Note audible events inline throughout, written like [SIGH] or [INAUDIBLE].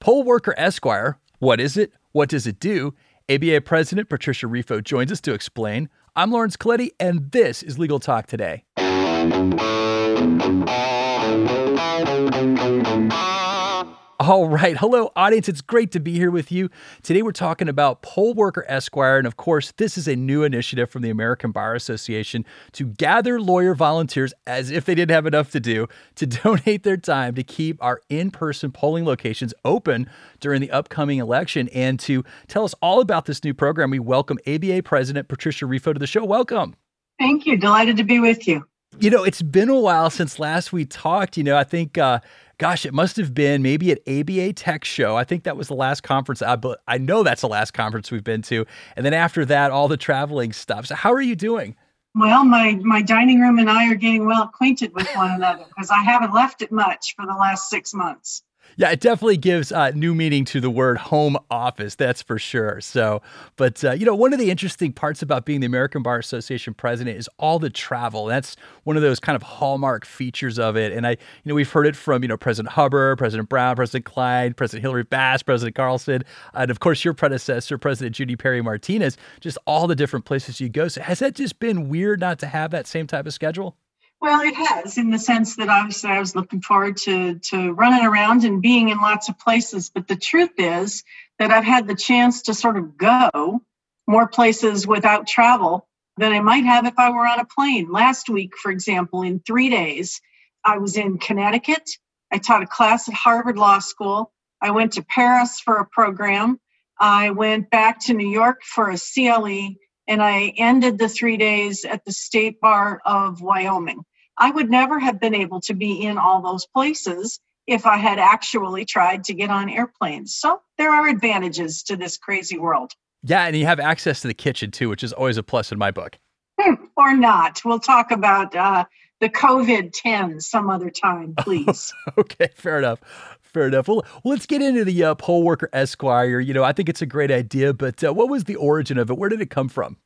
Poll Worker Esquire, what is it? What does it do? ABA President Patricia Refo joins us to explain. I'm Lawrence Colletti, and this is Legal Talk Today. All right. Hello, audience. It's great to be here with you. Today, we're talking about Poll Worker Esquire. And of course, this is a new initiative from the American Bar Association to gather lawyer volunteers, as if they didn't have enough to do, to [LAUGHS] donate their time to keep our in person polling locations open during the upcoming election. And to tell us all about this new program, we welcome ABA President Patricia Refo to the show. Welcome. Thank you. Delighted to be with you. You know, it's been a while since last we talked. You know, I think uh, gosh, it must have been maybe at ABA Tech Show. I think that was the last conference. Uh, I, I know that's the last conference we've been to. And then after that, all the traveling stuff. So, how are you doing? Well, my, my dining room and I are getting well acquainted with one another because I haven't left it much for the last six months. Yeah, it definitely gives uh, new meaning to the word home office. That's for sure. So, but uh, you know, one of the interesting parts about being the American Bar Association president is all the travel. That's one of those kind of hallmark features of it. And I, you know, we've heard it from you know President Hubbard, President Brown, President Klein, President Hilarie Bass, President Carlson, and of course your predecessor, President Judy Perry Martinez. Just all the different places you go. So, has that just been weird not to have that same type of schedule? Well, it has in the sense that obviously I was looking forward to to running around and being in lots of places. But the truth is that I've had the chance to sort of go more places without travel than I might have if I were on a plane. Last week, for example, in three days, I was in Connecticut. I taught a class at Harvard Law School. I went to Paris for a program. I went back to New York for a CLE, and I ended the three days at the State Bar of Wyoming. I would never have been able to be in all those places if I had actually tried to get on airplanes. So there are advantages to this crazy world. Yeah, and you have access to the kitchen too, which is always a plus in my book. Hmm, or not. We'll talk about uh, the COVID 10 some other time, [LAUGHS] please. okay, fair enough. Fair enough. Well, let's get into the uh, poll worker Esquire. You know, I think it's a great idea, but uh, what was the origin of it? Where did it come from?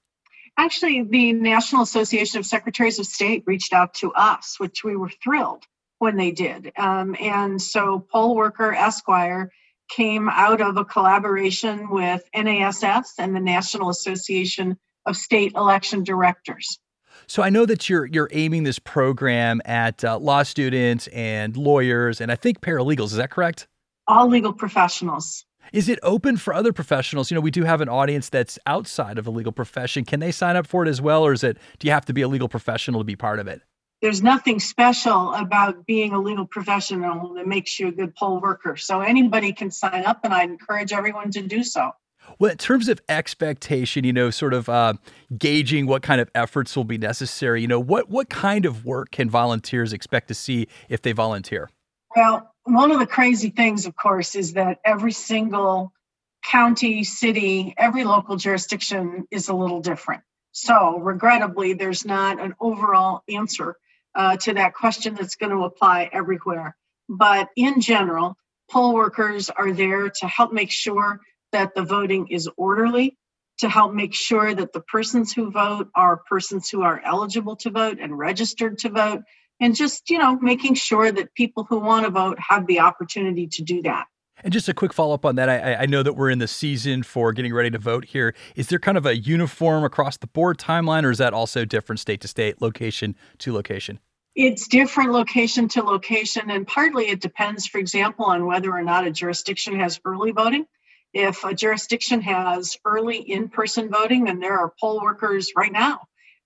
Actually, the National Association of Secretaries of State reached out to us, which we were thrilled when they did. Um, and so, Poll Worker Esquire came out of a collaboration with NASS and the National Association of State Election Directors. So I know that you're you're aiming this program at uh, law students and lawyers, and I think paralegals. Is that correct? All legal professionals. Is it open for other professionals? You know, we do have an audience that's outside of the legal profession. Can they sign up for it as well, or is it do you have to be a legal professional to be part of it? There's nothing special about being a legal professional that makes you a good poll worker. So anybody can sign up, and I encourage everyone to do so. Well, in terms of expectation, you know, sort of uh, gauging what kind of efforts will be necessary, you know, what what kind of work can volunteers expect to see if they volunteer? Well, one of the crazy things, of course, is that every single county, city, every local jurisdiction is a little different. So, regrettably, there's not an overall answer uh, to that question that's going to apply everywhere. But in general, poll workers are there to help make sure that the voting is orderly, to help make sure that the persons who vote are persons who are eligible to vote and registered to vote, and just you know making sure that people who want to vote have the opportunity to do that and just a quick follow up on that. I, I, know that we're in the season for getting ready to vote here. Is there kind of a uniform across the board timeline, or is that also different state to state, location to location? It's different location to location, and partly it depends, for example, on whether or not a jurisdiction has early voting. If a jurisdiction has early in person voting, then there are poll workers right now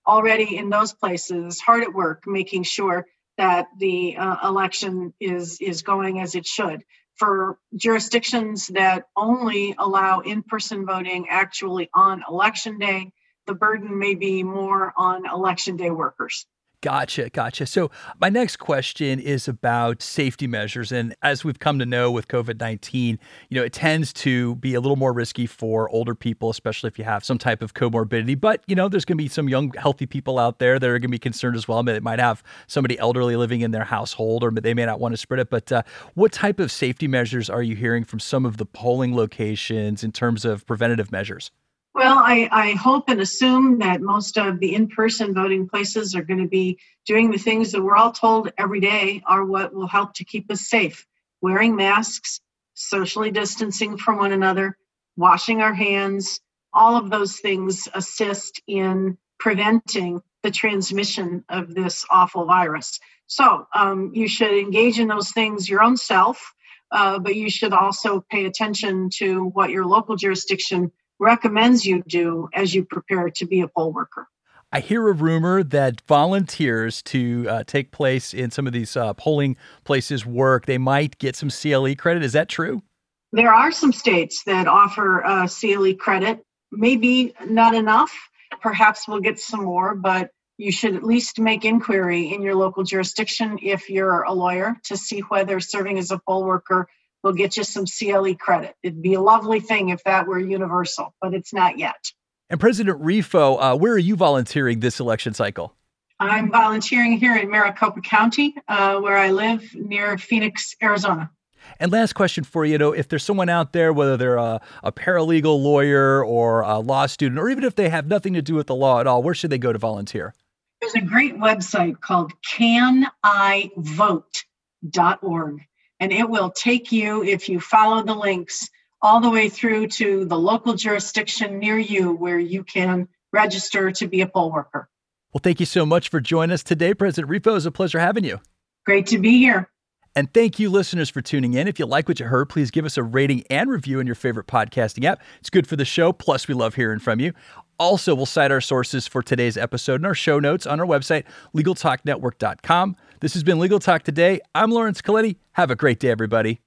already in those places hard at work making sure that the uh, election is is going as it should. For jurisdictions that only allow in-person voting actually on election day the burden may be more on election day workers Gotcha, gotcha. So, my next question is about safety measures. And as we've come to know with COVID 19, you know, it tends to be a little more risky for older people, especially if you have some type of comorbidity. But, you know, there's going to be some young, healthy people out there that are going to be concerned as well. They might have somebody elderly living in their household or they may not want to spread it. But uh, what type of safety measures are you hearing from some of the polling locations in terms of preventative measures? Well, I, I hope and assume that most of the in person voting places are going to be doing the things that we're all told every day are what will help to keep us safe wearing masks, socially distancing from one another, washing our hands, all of those things assist in preventing the transmission of this awful virus. So um, you should engage in those things your own self, uh, but you should also pay attention to what your local jurisdiction recommends you do as you prepare to be a poll worker. I hear a rumor that volunteers to uh, take place in some of these uh, polling places work, they might get some CLE credit. Is that true? There are some states that offer uh, CLE credit. Maybe not enough. Perhaps we'll get some more, but you should at least make inquiry in your local jurisdiction if you're a lawyer to see whether serving as a poll worker will get you some CLE credit. It'd be a lovely thing if that were universal, but it's not yet. And President Refo, uh, where are you volunteering this election cycle? I'm volunteering here in Maricopa County, uh, where I live near Phoenix, Arizona. And last question for you, you know, if there's someone out there, whether they're a, a, paralegal lawyer or a law student, or even if they have nothing to do with the law at all, where should they go to volunteer? There's a great website called canivote.org, and it will take you, if you follow the links, all the way through to the local jurisdiction near you where you can register to be a poll worker. Well, thank you so much for joining us today, President Refo. It's a pleasure having you. Great to be here. And thank you, listeners, for tuning in. If you like what you heard, please give us a rating and review in your favorite podcasting app. It's good for the show. Plus, we love hearing from you. Also, we'll cite our sources for today's episode in our show notes on our website, LegalTalkNetwork.com. This has been Legal Talk Today. I'm Lawrence Colletti. Have a great day, everybody.